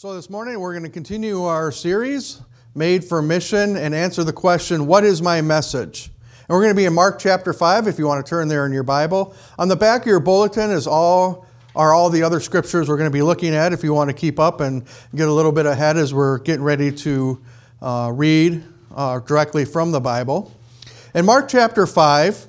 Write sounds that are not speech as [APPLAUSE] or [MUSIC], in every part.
So, this morning we're going to continue our series, Made for Mission, and answer the question, What is my message? And we're going to be in Mark chapter 5, if you want to turn there in your Bible. On the back of your bulletin is all are all the other scriptures we're going to be looking at if you want to keep up and get a little bit ahead as we're getting ready to uh, read uh, directly from the Bible. And Mark chapter 5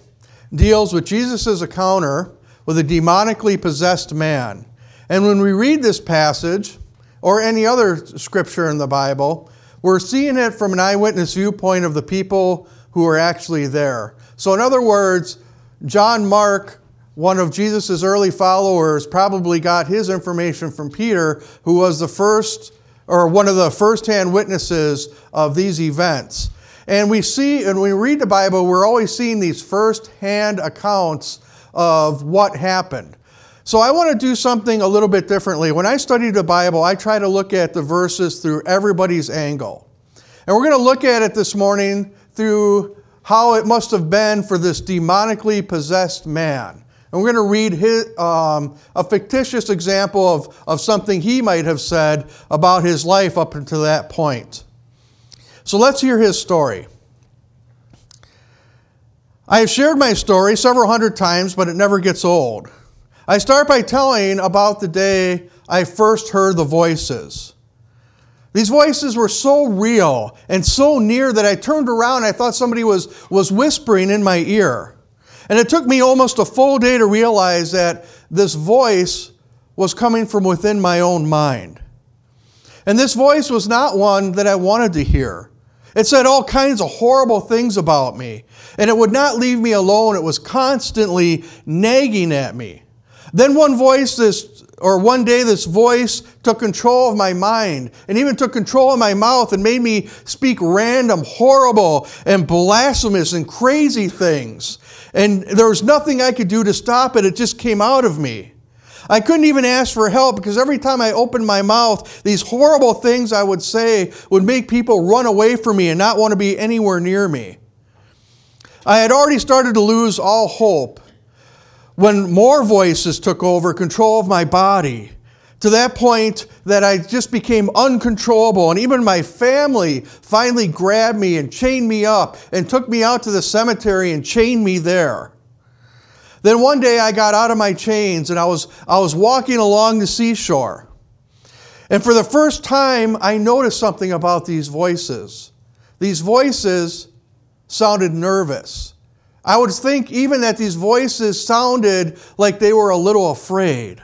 deals with Jesus' encounter with a demonically possessed man. And when we read this passage, or any other scripture in the Bible, we're seeing it from an eyewitness viewpoint of the people who are actually there. So, in other words, John Mark, one of Jesus' early followers, probably got his information from Peter, who was the first or one of the first hand witnesses of these events. And we see, and we read the Bible, we're always seeing these first hand accounts of what happened. So I want to do something a little bit differently. When I study the Bible, I try to look at the verses through everybody's angle. And we're going to look at it this morning through how it must have been for this demonically possessed man. And we're going to read his, um, a fictitious example of, of something he might have said about his life up until that point. So let's hear his story. I have shared my story several hundred times, but it never gets old. I start by telling about the day I first heard the voices. These voices were so real and so near that I turned around I thought somebody was, was whispering in my ear. And it took me almost a full day to realize that this voice was coming from within my own mind. And this voice was not one that I wanted to hear. It said all kinds of horrible things about me, and it would not leave me alone. It was constantly nagging at me. Then one voice, this, or one day, this voice took control of my mind and even took control of my mouth and made me speak random, horrible, and blasphemous and crazy things. And there was nothing I could do to stop it, it just came out of me. I couldn't even ask for help because every time I opened my mouth, these horrible things I would say would make people run away from me and not want to be anywhere near me. I had already started to lose all hope when more voices took over control of my body to that point that I just became uncontrollable. And even my family finally grabbed me and chained me up and took me out to the cemetery and chained me there. Then one day I got out of my chains and I was, I was walking along the seashore. And for the first time, I noticed something about these voices. These voices sounded nervous. I would think even that these voices sounded like they were a little afraid.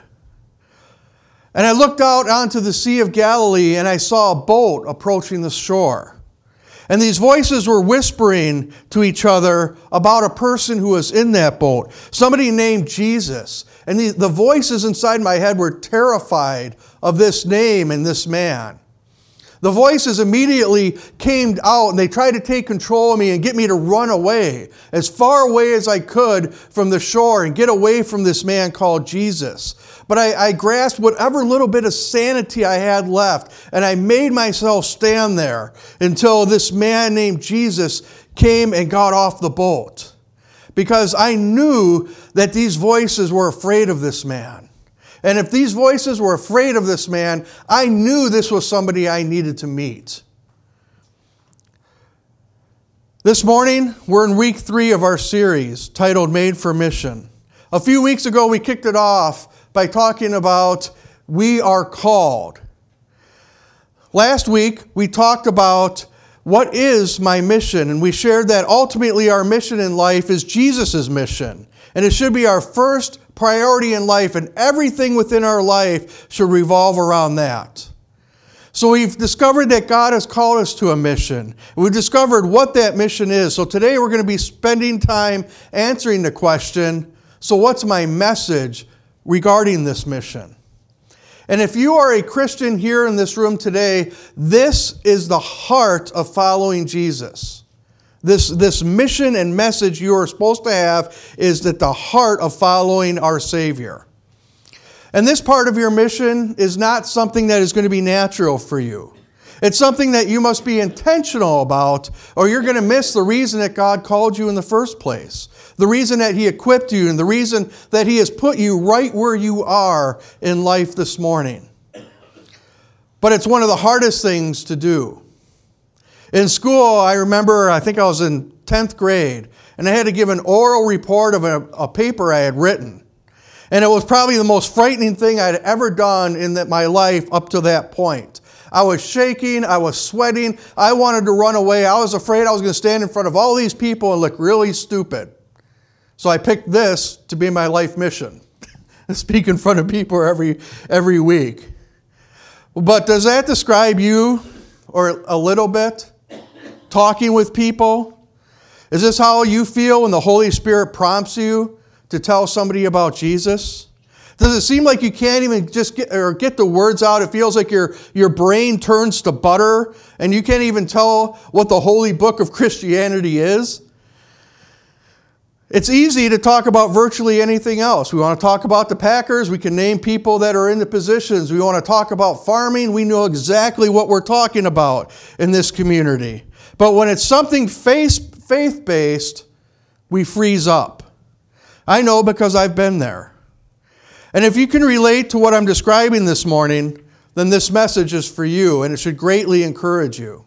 And I looked out onto the Sea of Galilee and I saw a boat approaching the shore. And these voices were whispering to each other about a person who was in that boat, somebody named Jesus. And the, the voices inside my head were terrified of this name and this man. The voices immediately came out and they tried to take control of me and get me to run away, as far away as I could from the shore and get away from this man called Jesus. But I, I grasped whatever little bit of sanity I had left and I made myself stand there until this man named Jesus came and got off the boat. Because I knew that these voices were afraid of this man. And if these voices were afraid of this man, I knew this was somebody I needed to meet. This morning, we're in week three of our series titled Made for Mission. A few weeks ago, we kicked it off by talking about we are called. Last week, we talked about what is my mission, and we shared that ultimately our mission in life is Jesus' mission. And it should be our first priority in life, and everything within our life should revolve around that. So we've discovered that God has called us to a mission. We've discovered what that mission is. So today we're going to be spending time answering the question so, what's my message regarding this mission? And if you are a Christian here in this room today, this is the heart of following Jesus. This, this mission and message you are supposed to have is at the heart of following our Savior. And this part of your mission is not something that is going to be natural for you. It's something that you must be intentional about, or you're going to miss the reason that God called you in the first place, the reason that He equipped you, and the reason that He has put you right where you are in life this morning. but it's one of the hardest things to do. In school, I remember, I think I was in 10th grade, and I had to give an oral report of a, a paper I had written. And it was probably the most frightening thing I'd ever done in that, my life up to that point. I was shaking, I was sweating, I wanted to run away. I was afraid I was going to stand in front of all these people and look really stupid. So I picked this to be my life mission. [LAUGHS] Speak in front of people every, every week. But does that describe you or a little bit? Talking with people? Is this how you feel when the Holy Spirit prompts you to tell somebody about Jesus? Does it seem like you can't even just get or get the words out? It feels like your, your brain turns to butter and you can't even tell what the holy book of Christianity is. It's easy to talk about virtually anything else. We want to talk about the Packers. We can name people that are in the positions. We want to talk about farming. We know exactly what we're talking about in this community. But when it's something faith based, we freeze up. I know because I've been there. And if you can relate to what I'm describing this morning, then this message is for you and it should greatly encourage you.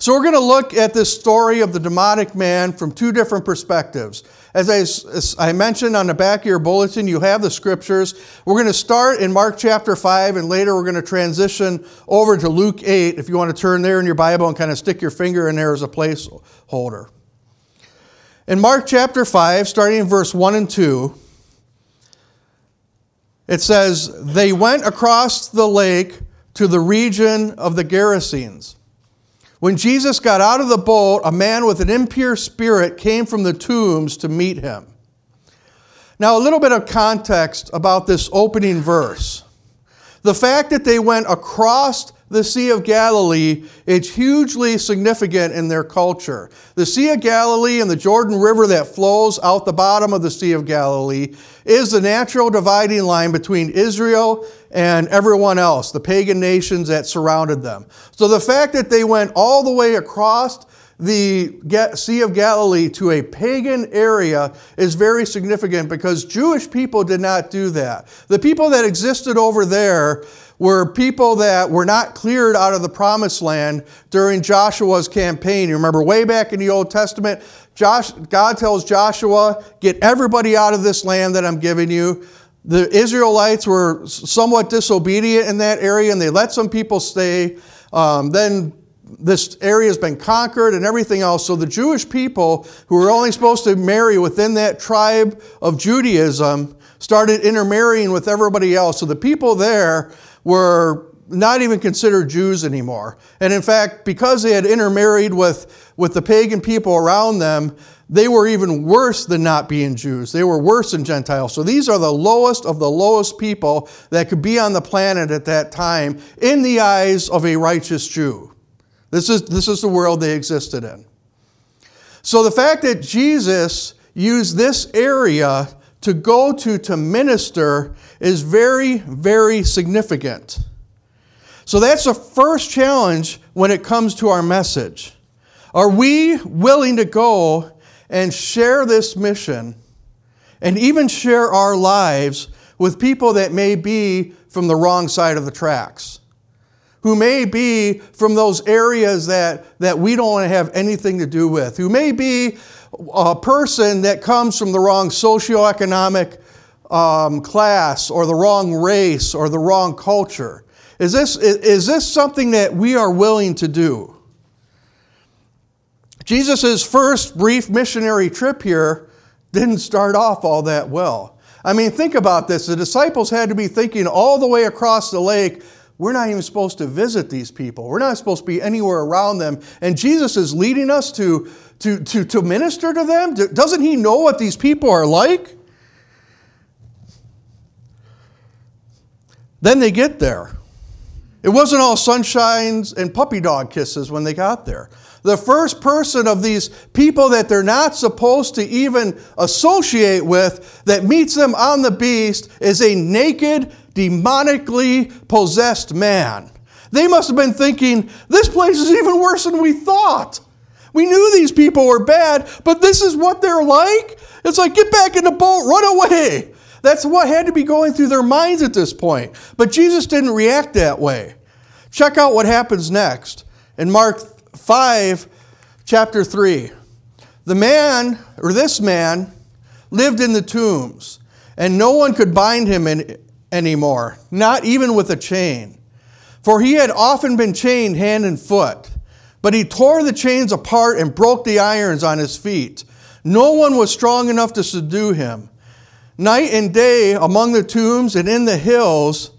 So, we're going to look at this story of the demonic man from two different perspectives. As I, as I, mentioned on the back of your bulletin, you have the scriptures. We're going to start in Mark chapter 5, and later we're going to transition over to Luke 8, if you want to turn there in your Bible and kind of stick your finger in there as a placeholder. In Mark chapter 5, starting in verse 1 and 2, it says, They went across the lake to the region of the Gerasenes. When Jesus got out of the boat, a man with an impure spirit came from the tombs to meet him. Now, a little bit of context about this opening verse. The fact that they went across the Sea of Galilee is hugely significant in their culture. The Sea of Galilee and the Jordan River that flows out the bottom of the Sea of Galilee is the natural dividing line between Israel and everyone else, the pagan nations that surrounded them. So the fact that they went all the way across the Sea of Galilee to a pagan area is very significant because Jewish people did not do that. The people that existed over there were people that were not cleared out of the promised land during Joshua's campaign. You remember way back in the Old Testament, Josh, God tells Joshua, Get everybody out of this land that I'm giving you. The Israelites were somewhat disobedient in that area and they let some people stay. Um, then this area has been conquered and everything else. So the Jewish people, who were only supposed to marry within that tribe of Judaism, started intermarrying with everybody else. So the people there were not even considered Jews anymore. And in fact, because they had intermarried with, with the pagan people around them, they were even worse than not being Jews. They were worse than Gentiles. So these are the lowest of the lowest people that could be on the planet at that time in the eyes of a righteous Jew. This is, this is the world they existed in. So the fact that Jesus used this area to go to to minister is very, very significant. So that's the first challenge when it comes to our message. Are we willing to go and share this mission and even share our lives with people that may be from the wrong side of the tracks? Who may be from those areas that, that we don't want to have anything to do with, who may be a person that comes from the wrong socioeconomic um, class or the wrong race or the wrong culture? Is this, is this something that we are willing to do? Jesus' first brief missionary trip here didn't start off all that well. I mean, think about this. The disciples had to be thinking all the way across the lake, we're not even supposed to visit these people. We're not supposed to be anywhere around them. And Jesus is leading us to, to, to, to minister to them. Doesn't he know what these people are like? Then they get there. It wasn't all sunshines and puppy dog kisses when they got there. The first person of these people that they're not supposed to even associate with that meets them on the beast is a naked, demonically possessed man. They must have been thinking, this place is even worse than we thought. We knew these people were bad, but this is what they're like? It's like, get back in the boat, run away. That's what had to be going through their minds at this point. But Jesus didn't react that way. Check out what happens next in Mark 5, chapter 3. The man, or this man, lived in the tombs, and no one could bind him in, anymore, not even with a chain. For he had often been chained hand and foot, but he tore the chains apart and broke the irons on his feet. No one was strong enough to subdue him. Night and day among the tombs and in the hills,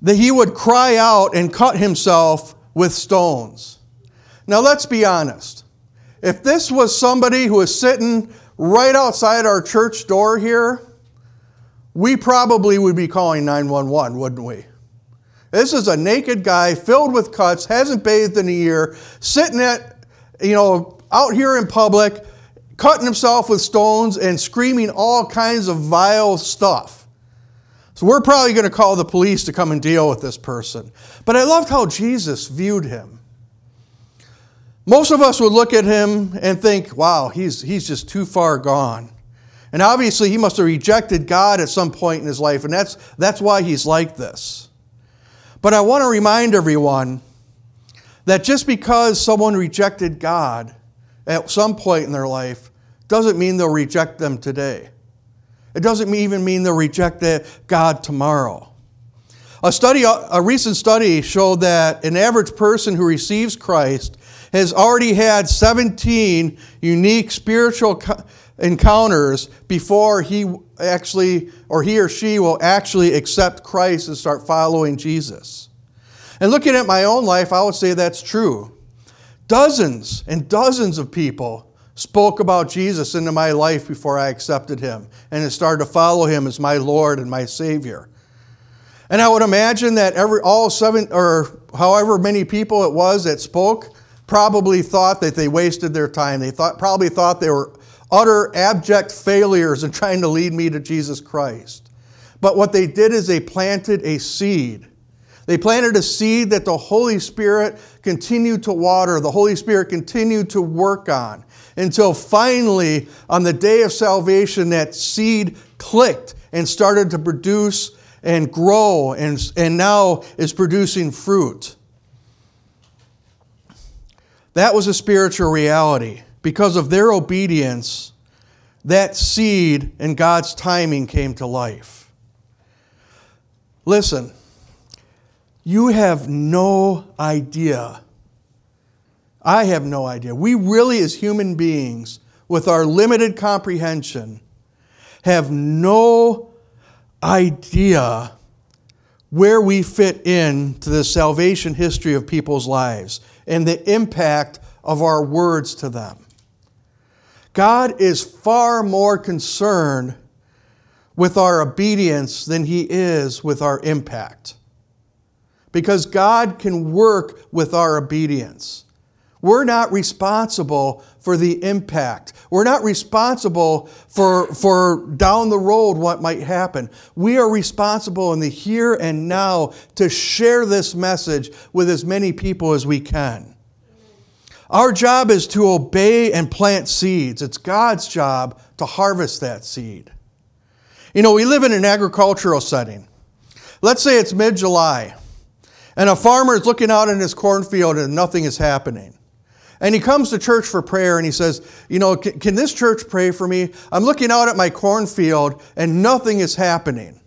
that he would cry out and cut himself with stones. Now let's be honest. If this was somebody who was sitting right outside our church door here, we probably would be calling 911, wouldn't we? This is a naked guy filled with cuts, hasn't bathed in a year, sitting at, you know, out here in public, cutting himself with stones and screaming all kinds of vile stuff. So we're probably going to call the police to come and deal with this person. But I loved how Jesus viewed him. Most of us would look at him and think, wow, he's, he's just too far gone. And obviously, he must have rejected God at some point in his life, and that's, that's why he's like this. But I want to remind everyone that just because someone rejected God at some point in their life doesn't mean they'll reject them today. It doesn't even mean they'll reject God tomorrow. A study, a recent study showed that an average person who receives Christ has already had 17 unique spiritual encounters before he actually, or he or she will actually accept Christ and start following Jesus. And looking at my own life, I would say that's true. Dozens and dozens of people spoke about Jesus into my life before I accepted him and started to follow him as my Lord and my Savior. And I would imagine that every all seven or however many people it was that spoke probably thought that they wasted their time. They thought probably thought they were utter abject failures in trying to lead me to Jesus Christ. But what they did is they planted a seed. They planted a seed that the Holy Spirit continued to water, the Holy Spirit continued to work on, until finally, on the day of salvation, that seed clicked and started to produce and grow and, and now is producing fruit. That was a spiritual reality because of their obedience, that seed in God's timing came to life. Listen, you have no idea. I have no idea. We really, as human beings, with our limited comprehension, have no idea where we fit in to the salvation history of people's lives and the impact of our words to them. God is far more concerned with our obedience than he is with our impact. Because God can work with our obedience. We're not responsible for the impact. We're not responsible for, for down the road what might happen. We are responsible in the here and now to share this message with as many people as we can. Our job is to obey and plant seeds. It's God's job to harvest that seed. You know, we live in an agricultural setting. Let's say it's mid July, and a farmer is looking out in his cornfield and nothing is happening. And he comes to church for prayer and he says, You know, can, can this church pray for me? I'm looking out at my cornfield and nothing is happening.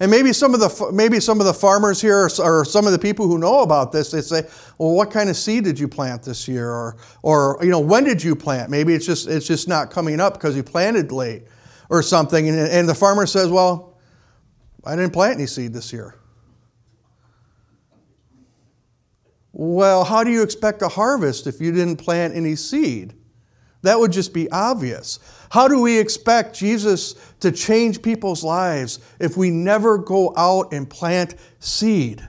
And maybe some of the maybe some of the farmers here or some of the people who know about this, they say, "Well, what kind of seed did you plant this year?" Or, or you know, when did you plant? Maybe it's just it's just not coming up because you planted late, or something. And, and the farmer says, "Well, I didn't plant any seed this year." Well, how do you expect a harvest if you didn't plant any seed? That would just be obvious. How do we expect Jesus to change people's lives if we never go out and plant seed?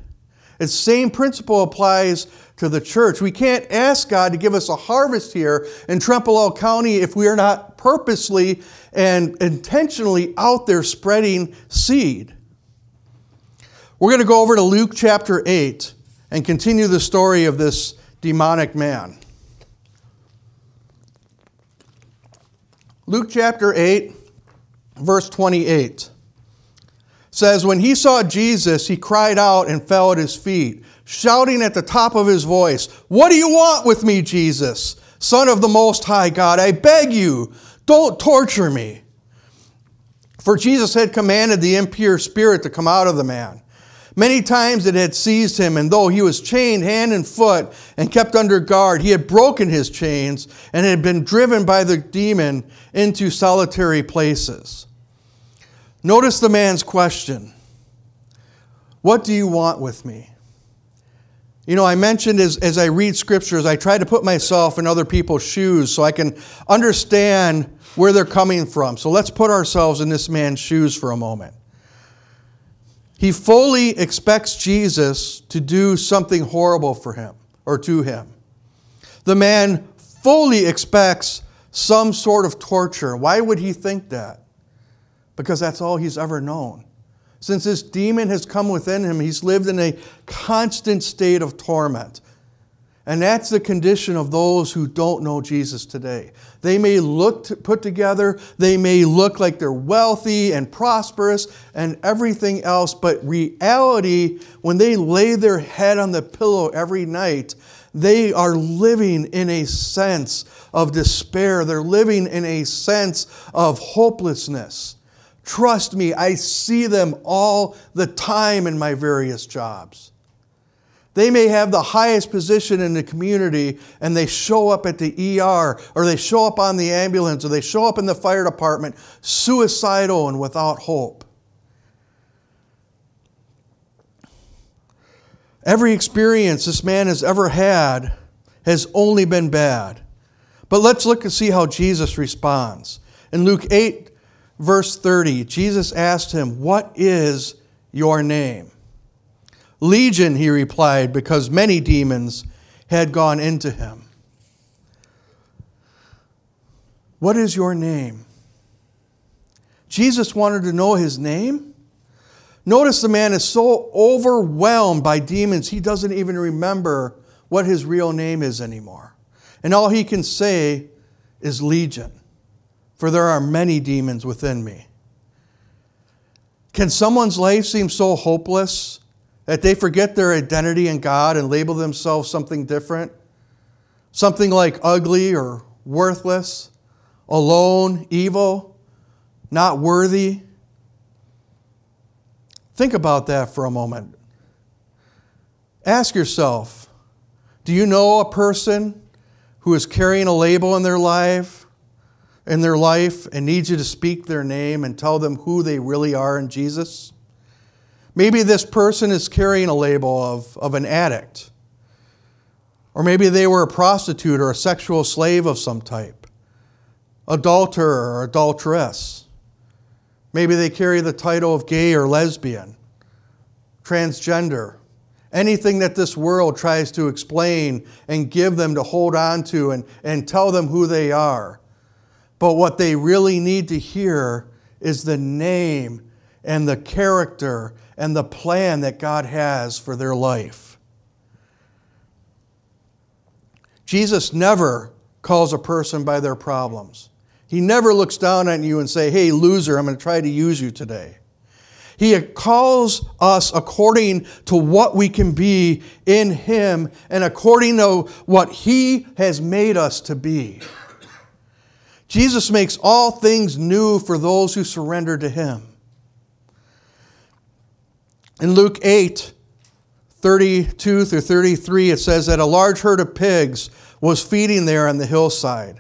The same principle applies to the church. We can't ask God to give us a harvest here in Trempealeau County if we are not purposely and intentionally out there spreading seed. We're going to go over to Luke chapter 8 and continue the story of this demonic man. Luke chapter 8, verse 28. says, When he saw Jesus, he cried out and fell at his feet, shouting at the top of his voice, What do you want with me, Jesus, Son of the Most High God? I beg you, don't torture me. For Jesus had commanded the impure spirit to come out of the man. Many times it had seized him, and though he was chained hand and foot and kept under guard, he had broken his chains and had been driven by the demon into solitary places. Notice the man's question What do you want with me? You know, I mentioned as, as I read scriptures, I try to put myself in other people's shoes so I can understand where they're coming from. So let's put ourselves in this man's shoes for a moment. He fully expects Jesus to do something horrible for him or to him. The man fully expects some sort of torture. Why would he think that? Because that's all he's ever known. Since this demon has come within him, he's lived in a constant state of torment. And that's the condition of those who don't know Jesus today. They may look put together, they may look like they're wealthy and prosperous and everything else, but reality, when they lay their head on the pillow every night, they are living in a sense of despair. They're living in a sense of hopelessness. Trust me, I see them all the time in my various jobs. They may have the highest position in the community and they show up at the ER or they show up on the ambulance or they show up in the fire department suicidal and without hope. Every experience this man has ever had has only been bad. But let's look and see how Jesus responds. In Luke 8, verse 30, Jesus asked him, What is your name? Legion, he replied, because many demons had gone into him. What is your name? Jesus wanted to know his name. Notice the man is so overwhelmed by demons, he doesn't even remember what his real name is anymore. And all he can say is Legion, for there are many demons within me. Can someone's life seem so hopeless that they forget their identity in God and label themselves something different, something like ugly or worthless, alone, evil, not worthy. Think about that for a moment. Ask yourself do you know a person who is carrying a label in their life? In their life and needs you to speak their name and tell them who they really are in Jesus? Maybe this person is carrying a label of, of an addict. Or maybe they were a prostitute or a sexual slave of some type, adulterer or adulteress. Maybe they carry the title of gay or lesbian, transgender, anything that this world tries to explain and give them to hold on to and, and tell them who they are. But what they really need to hear is the name and the character and the plan that God has for their life. Jesus never calls a person by their problems. He never looks down on you and say, "Hey loser, I'm going to try to use you today." He calls us according to what we can be in Him and according to what He has made us to be. Jesus makes all things new for those who surrender to Him. In Luke 8, 32 through 33, it says that a large herd of pigs was feeding there on the hillside.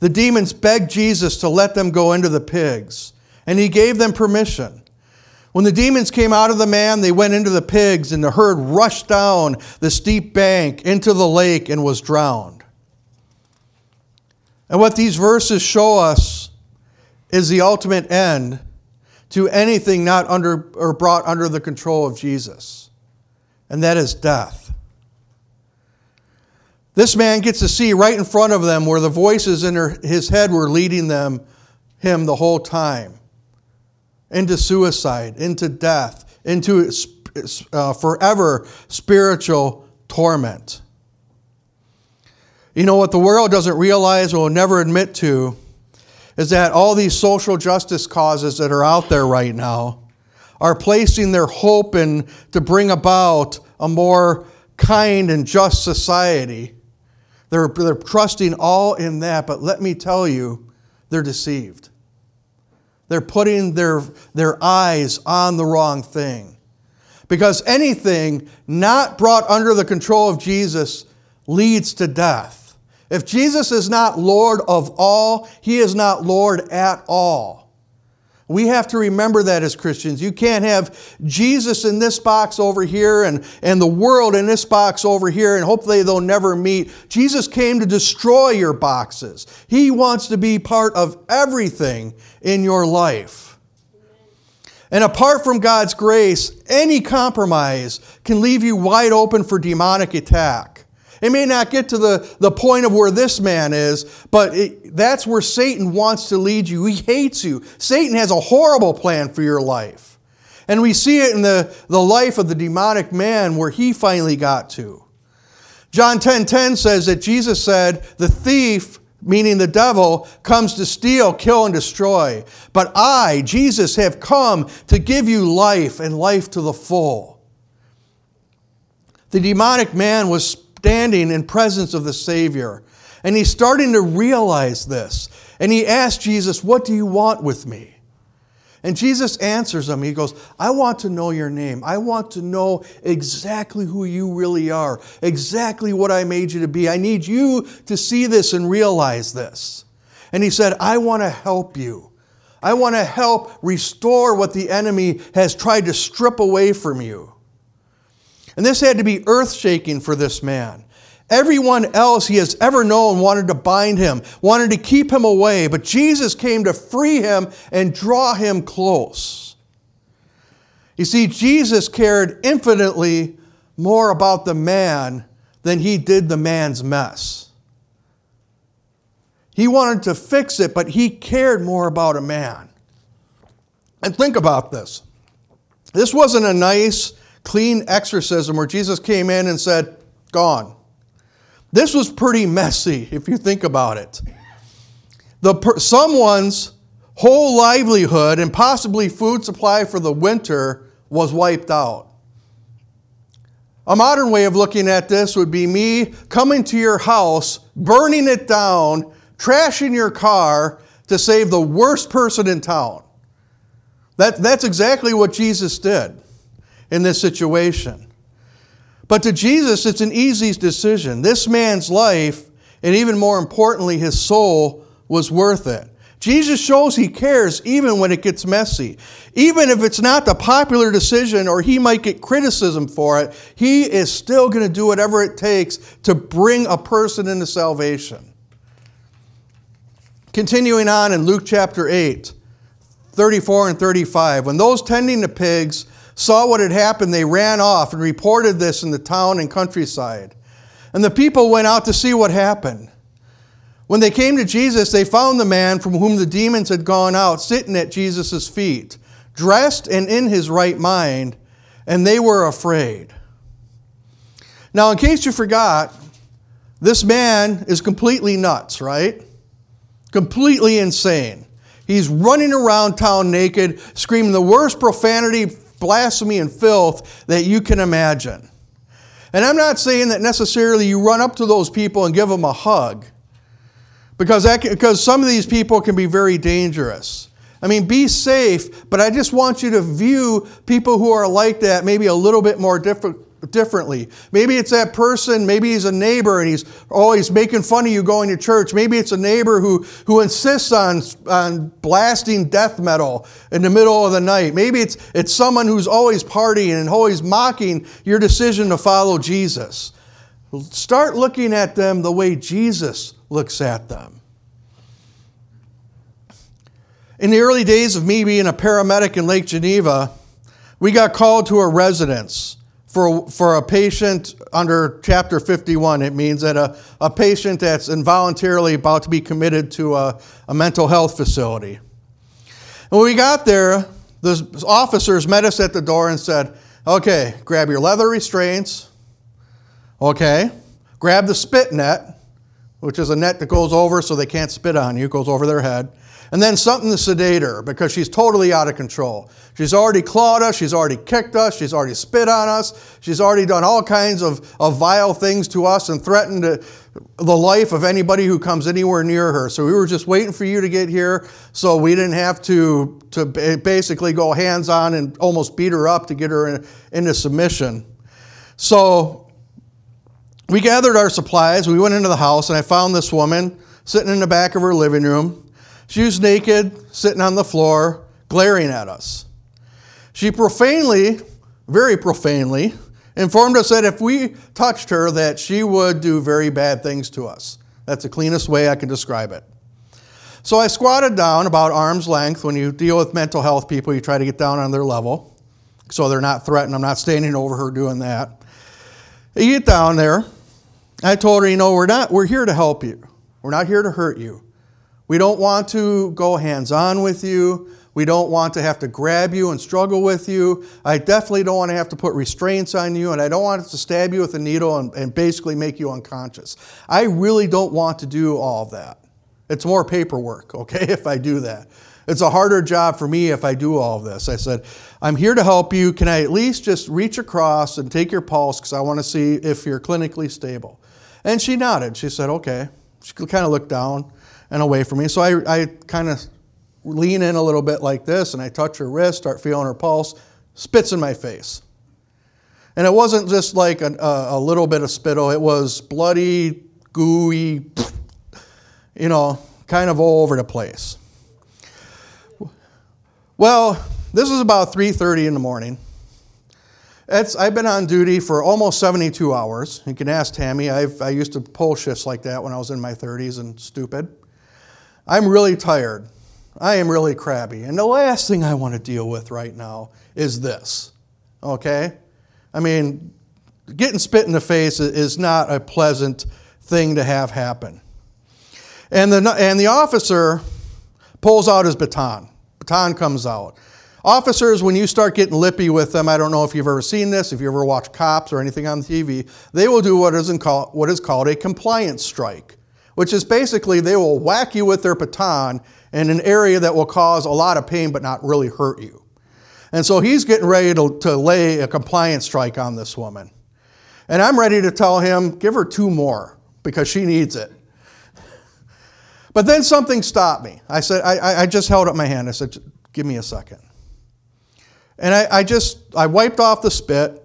The demons begged Jesus to let them go into the pigs, and he gave them permission. When the demons came out of the man, they went into the pigs, and the herd rushed down the steep bank into the lake and was drowned. And what these verses show us is the ultimate end to anything not under or brought under the control of Jesus, and that is death. This man gets to see right in front of them where the voices in his head were leading them him the whole time into suicide, into death, into uh, forever spiritual torment. You know what the world doesn't realize or will never admit to is that all these social justice causes that are out there right now are placing their hope in to bring about a more kind and just society. They're, they're trusting all in that, but let me tell you, they're deceived. They're putting their, their eyes on the wrong thing. Because anything not brought under the control of Jesus leads to death. If Jesus is not Lord of all, he is not Lord at all. We have to remember that as Christians. You can't have Jesus in this box over here and, and the world in this box over here, and hopefully they'll never meet. Jesus came to destroy your boxes. He wants to be part of everything in your life. And apart from God's grace, any compromise can leave you wide open for demonic attack. It may not get to the, the point of where this man is, but it, that's where Satan wants to lead you. He hates you. Satan has a horrible plan for your life. And we see it in the, the life of the demonic man where he finally got to. John 10:10 10, 10 says that Jesus said, "The thief, meaning the devil, comes to steal, kill and destroy, but I, Jesus, have come to give you life and life to the full." The demonic man was standing in presence of the Savior. And he's starting to realize this. And he asks Jesus, What do you want with me? And Jesus answers him. He goes, I want to know your name. I want to know exactly who you really are, exactly what I made you to be. I need you to see this and realize this. And he said, I want to help you. I want to help restore what the enemy has tried to strip away from you. And this had to be earth shaking for this man. Everyone else he has ever known wanted to bind him, wanted to keep him away, but Jesus came to free him and draw him close. You see, Jesus cared infinitely more about the man than he did the man's mess. He wanted to fix it, but he cared more about a man. And think about this. This wasn't a nice, clean exorcism where Jesus came in and said, Gone. This was pretty messy if you think about it. The, someone's whole livelihood and possibly food supply for the winter was wiped out. A modern way of looking at this would be me coming to your house, burning it down, trashing your car to save the worst person in town. That, that's exactly what Jesus did in this situation. But to Jesus, it's an easy decision. This man's life, and even more importantly, his soul, was worth it. Jesus shows he cares even when it gets messy. Even if it's not the popular decision or he might get criticism for it, he is still going to do whatever it takes to bring a person into salvation. Continuing on in Luke chapter 8, 34 and 35, when those tending the pigs saw what had happened, they ran off and reported this in the town and countryside. And the people went out to see what happened. When they came to Jesus, they found the man from whom the demons had gone out sitting at Jesus' feet, dressed and in his right mind, and they were afraid. Now, in case you forgot, this man is completely nuts, right? Completely insane. He's running around town naked, screaming the worst profanity blasphemy and filth that you can imagine. And I'm not saying that necessarily you run up to those people and give them a hug, because, that, because some of these people can be very dangerous. I mean, be safe, but I just want you to view people who are like that maybe a little bit more different, differently. Maybe it's that person, maybe he's a neighbor and he's always making fun of you going to church. Maybe it's a neighbor who, who insists on, on blasting death metal in the middle of the night. Maybe it's, it's someone who's always partying and always mocking your decision to follow Jesus. Start looking at them the way Jesus looks at them. In the early days of me being a paramedic in Lake Geneva, we got called to a residence for, for a patient under Chapter 51, it means that a, a patient that's involuntarily about to be committed to a, a mental health facility. And when we got there, the officers met us at the door and said, Okay, grab your leather restraints. Okay, grab the spit net, which is a net that goes over so they can't spit on you, it goes over their head. And then something to sedate her because she's totally out of control. She's already clawed us, she's already kicked us, she's already spit on us, she's already done all kinds of, of vile things to us and threatened the life of anybody who comes anywhere near her. So we were just waiting for you to get here so we didn't have to, to basically go hands on and almost beat her up to get her in, into submission. So we gathered our supplies, we went into the house, and I found this woman sitting in the back of her living room she was naked, sitting on the floor, glaring at us. She profanely, very profanely, informed us that if we touched her, that she would do very bad things to us. That's the cleanest way I can describe it. So I squatted down about arm's length. When you deal with mental health people, you try to get down on their level so they're not threatened. I'm not standing over her doing that. You get down there. I told her, you know, we're not we're here to help you. We're not here to hurt you. We don't want to go hands on with you. We don't want to have to grab you and struggle with you. I definitely don't want to have to put restraints on you, and I don't want to stab you with a needle and, and basically make you unconscious. I really don't want to do all of that. It's more paperwork, [LAUGHS] okay, if I do that. It's a harder job for me if I do all of this. I said, I'm here to help you. Can I at least just reach across and take your pulse because I want to see if you're clinically stable? And she nodded. She said, okay. She kind of looked down and away from me. So I, I kind of lean in a little bit like this and I touch her wrist, start feeling her pulse, spits in my face. And it wasn't just like a, a, little bit of spittle, it was bloody, gooey, [SNIFFS] you know, kind of all over the place. Well, this is about 3:30 in the morning. It's, I've been on duty for almost 72 hours. You can ask Tammy. I've, I used to pull shifts like that when I was in my 30s and stupid. I'm really tired. I am really crabby. And the last thing I want to deal with right now is this. Okay? I mean, getting spit in the face is not a pleasant thing to have happen. And the, and the officer pulls out his baton. Baton comes out. Officers, when you start getting lippy with them, I don't know if you've ever seen this, if you ever watch cops or anything on TV, they will do what is, call, what is called a compliance strike which is basically they will whack you with their baton in an area that will cause a lot of pain but not really hurt you. And so he's getting ready to, to lay a compliance strike on this woman. And I'm ready to tell him, give her two more because she needs it. But then something stopped me. I said, I, I just held up my hand. I said, give me a second. And I, I just, I wiped off the spit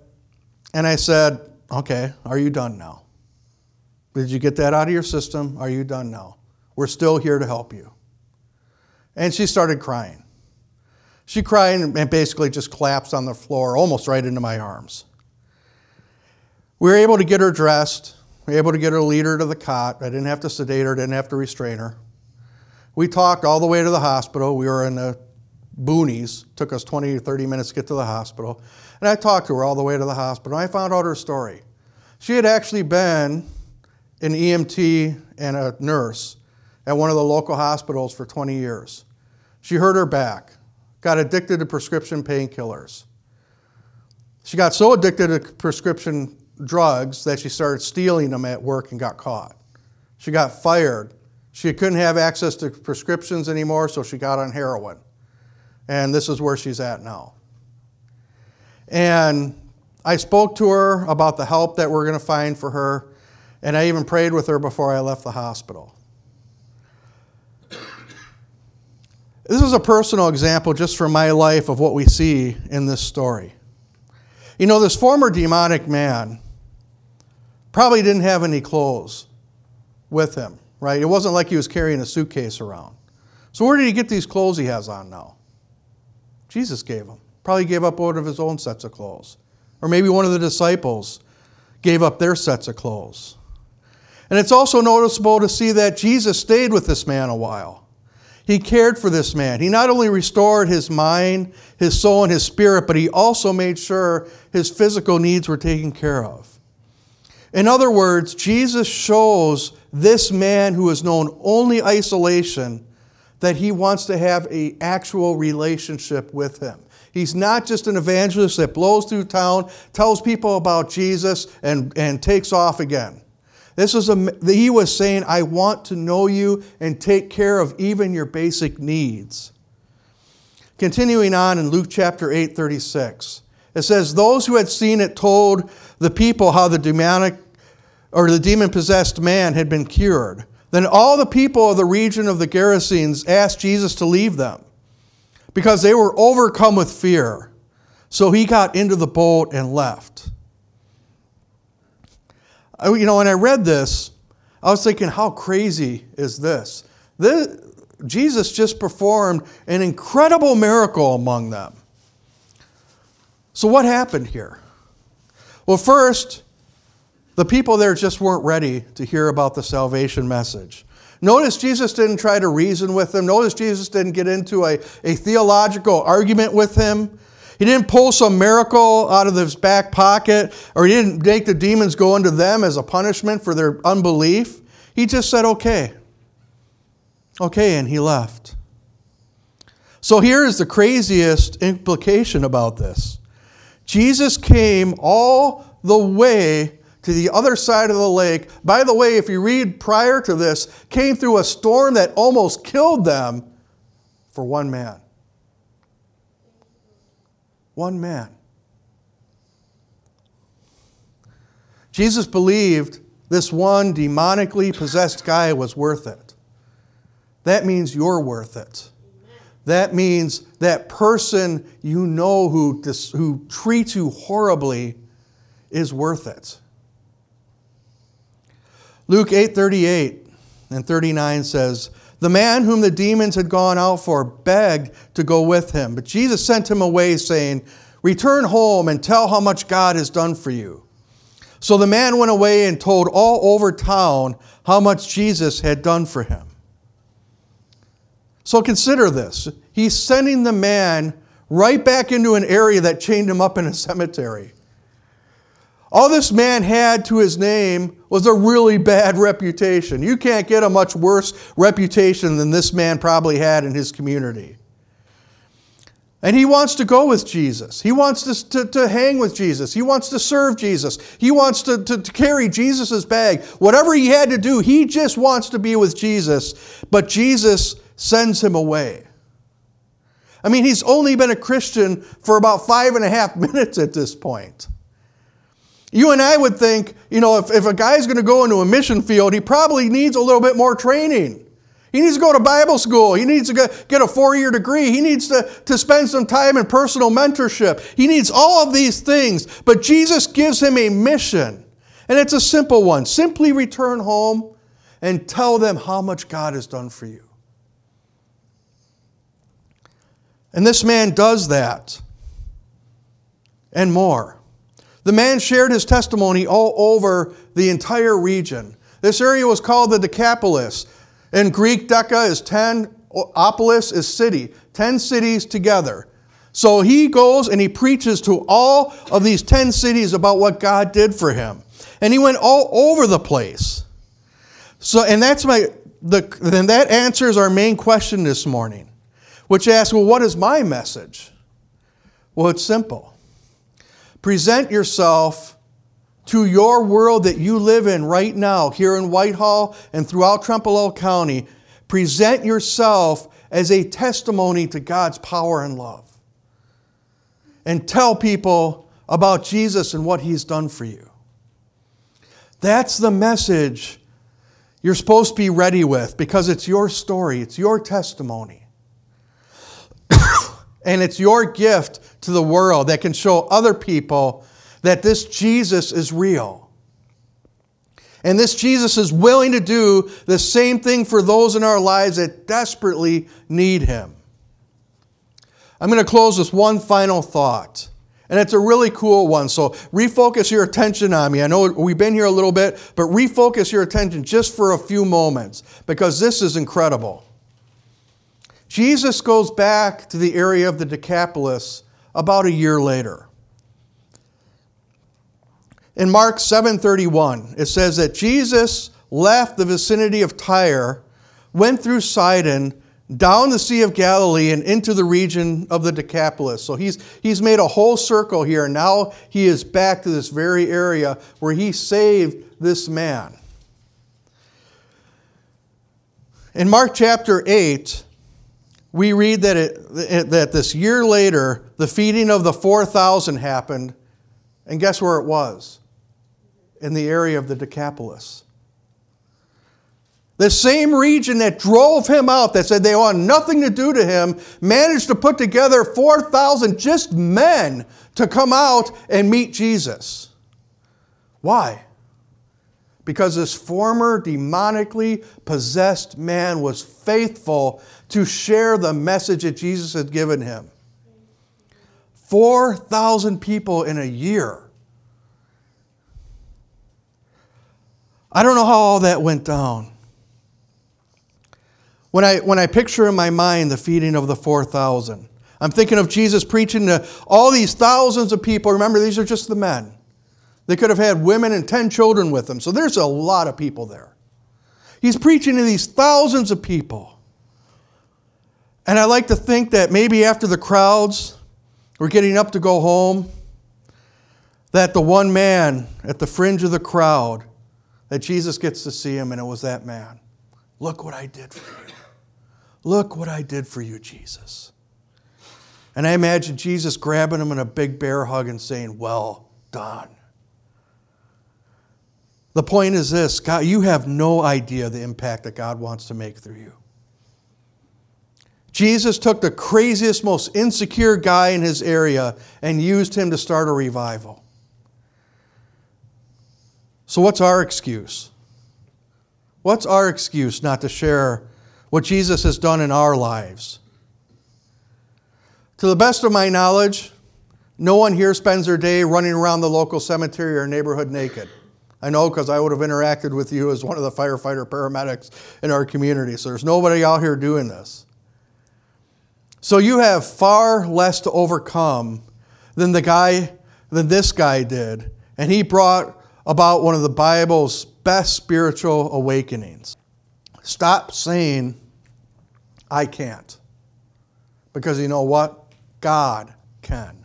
and I said, okay, are you done now? Did you get that out of your system? Are you done now? We're still here to help you. And she started crying. She cried and basically just collapsed on the floor, almost right into my arms. We were able to get her dressed. We were able to get her lead her to the cot. I didn't have to sedate her, didn't have to restrain her. We talked all the way to the hospital. We were in the boonies. Took us 20 or 30 minutes to get to the hospital. And I talked to her all the way to the hospital. I found out her story. She had actually been an EMT and a nurse at one of the local hospitals for 20 years. She hurt her back, got addicted to prescription painkillers. She got so addicted to prescription drugs that she started stealing them at work and got caught. She got fired. She couldn't have access to prescriptions anymore, so she got on heroin. And this is where she's at now. And I spoke to her about the help that we're going to find for her. And I even prayed with her before I left the hospital. This is a personal example just from my life of what we see in this story. You know, this former demonic man probably didn't have any clothes with him, right? It wasn't like he was carrying a suitcase around. So, where did he get these clothes he has on now? Jesus gave him. Probably gave up one of his own sets of clothes. Or maybe one of the disciples gave up their sets of clothes. And it's also noticeable to see that Jesus stayed with this man a while. He cared for this man. He not only restored his mind, his soul, and his spirit, but he also made sure his physical needs were taken care of. In other words, Jesus shows this man who has known only isolation that he wants to have an actual relationship with him. He's not just an evangelist that blows through town, tells people about Jesus, and, and takes off again. This was a, he was saying, I want to know you and take care of even your basic needs. Continuing on in Luke chapter 8, 36, it says, Those who had seen it told the people how the demonic or the demon possessed man had been cured. Then all the people of the region of the Gerasenes asked Jesus to leave them because they were overcome with fear. So he got into the boat and left. You know, when I read this, I was thinking, how crazy is this? this Jesus just performed an incredible miracle among them. So, what happened here? Well, first, the people there just weren't ready to hear about the salvation message. Notice Jesus didn't try to reason with them. Notice Jesus didn't get into a, a theological argument with him. He didn't pull some miracle out of his back pocket, or he didn't make the demons go into them as a punishment for their unbelief. He just said, okay. Okay, and he left. So here is the craziest implication about this Jesus came all the way to the other side of the lake. By the way, if you read prior to this, came through a storm that almost killed them for one man. One man. Jesus believed this one demonically possessed guy was worth it. That means you're worth it. That means that person you know who, who treats you horribly is worth it. Luke 8:38 and 39 says, the man whom the demons had gone out for begged to go with him, but Jesus sent him away, saying, Return home and tell how much God has done for you. So the man went away and told all over town how much Jesus had done for him. So consider this. He's sending the man right back into an area that chained him up in a cemetery. All this man had to his name was a really bad reputation. You can't get a much worse reputation than this man probably had in his community. And he wants to go with Jesus. He wants to, to, to hang with Jesus. He wants to serve Jesus. He wants to, to, to carry Jesus' bag. Whatever he had to do, he just wants to be with Jesus. But Jesus sends him away. I mean, he's only been a Christian for about five and a half [LAUGHS] minutes at this point. You and I would think, you know, if, if a guy's going to go into a mission field, he probably needs a little bit more training. He needs to go to Bible school. He needs to get a four year degree. He needs to, to spend some time in personal mentorship. He needs all of these things. But Jesus gives him a mission. And it's a simple one simply return home and tell them how much God has done for you. And this man does that and more. The man shared his testimony all over the entire region. This area was called the Decapolis. In Greek, Deca is 10, Opolis is city, 10 cities together. So he goes and he preaches to all of these 10 cities about what God did for him. And he went all over the place. So, and that's my, the, then that answers our main question this morning, which asks, well, what is my message? Well, it's simple present yourself to your world that you live in right now, here in Whitehall and throughout Trempealeau County. Present yourself as a testimony to God's power and love. And tell people about Jesus and what He's done for you. That's the message you're supposed to be ready with because it's your story, it's your testimony. [COUGHS] and it's your gift to the world that can show other people that this Jesus is real. And this Jesus is willing to do the same thing for those in our lives that desperately need him. I'm going to close with one final thought. And it's a really cool one. So refocus your attention on me. I know we've been here a little bit, but refocus your attention just for a few moments because this is incredible. Jesus goes back to the area of the Decapolis about a year later. In Mark 7:31, it says that Jesus left the vicinity of Tyre, went through Sidon, down the Sea of Galilee and into the region of the Decapolis. So he's, he's made a whole circle here. and Now he is back to this very area where he saved this man. In Mark chapter 8, we read that, it, that this year later, the feeding of the 4,000 happened. And guess where it was? In the area of the Decapolis. The same region that drove him out, that said they want nothing to do to him, managed to put together 4,000 just men to come out and meet Jesus. Why? Because this former demonically possessed man was faithful to share the message that Jesus had given him. 4,000 people in a year. I don't know how all that went down. When I, when I picture in my mind the feeding of the 4,000, I'm thinking of Jesus preaching to all these thousands of people. Remember, these are just the men. They could have had women and 10 children with them, so there's a lot of people there. He's preaching to these thousands of people. And I like to think that maybe after the crowds were getting up to go home, that the one man at the fringe of the crowd, that Jesus gets to see him, and it was that man. Look what I did for you. Look what I did for you, Jesus. And I imagine Jesus grabbing him in a big bear hug and saying, Well done. The point is this God, you have no idea the impact that God wants to make through you. Jesus took the craziest, most insecure guy in his area and used him to start a revival. So, what's our excuse? What's our excuse not to share what Jesus has done in our lives? To the best of my knowledge, no one here spends their day running around the local cemetery or neighborhood naked. I know because I would have interacted with you as one of the firefighter paramedics in our community. So there's nobody out here doing this. So you have far less to overcome than the guy than this guy did. And he brought about one of the Bible's best spiritual awakenings. Stop saying, I can't. Because you know what? God can.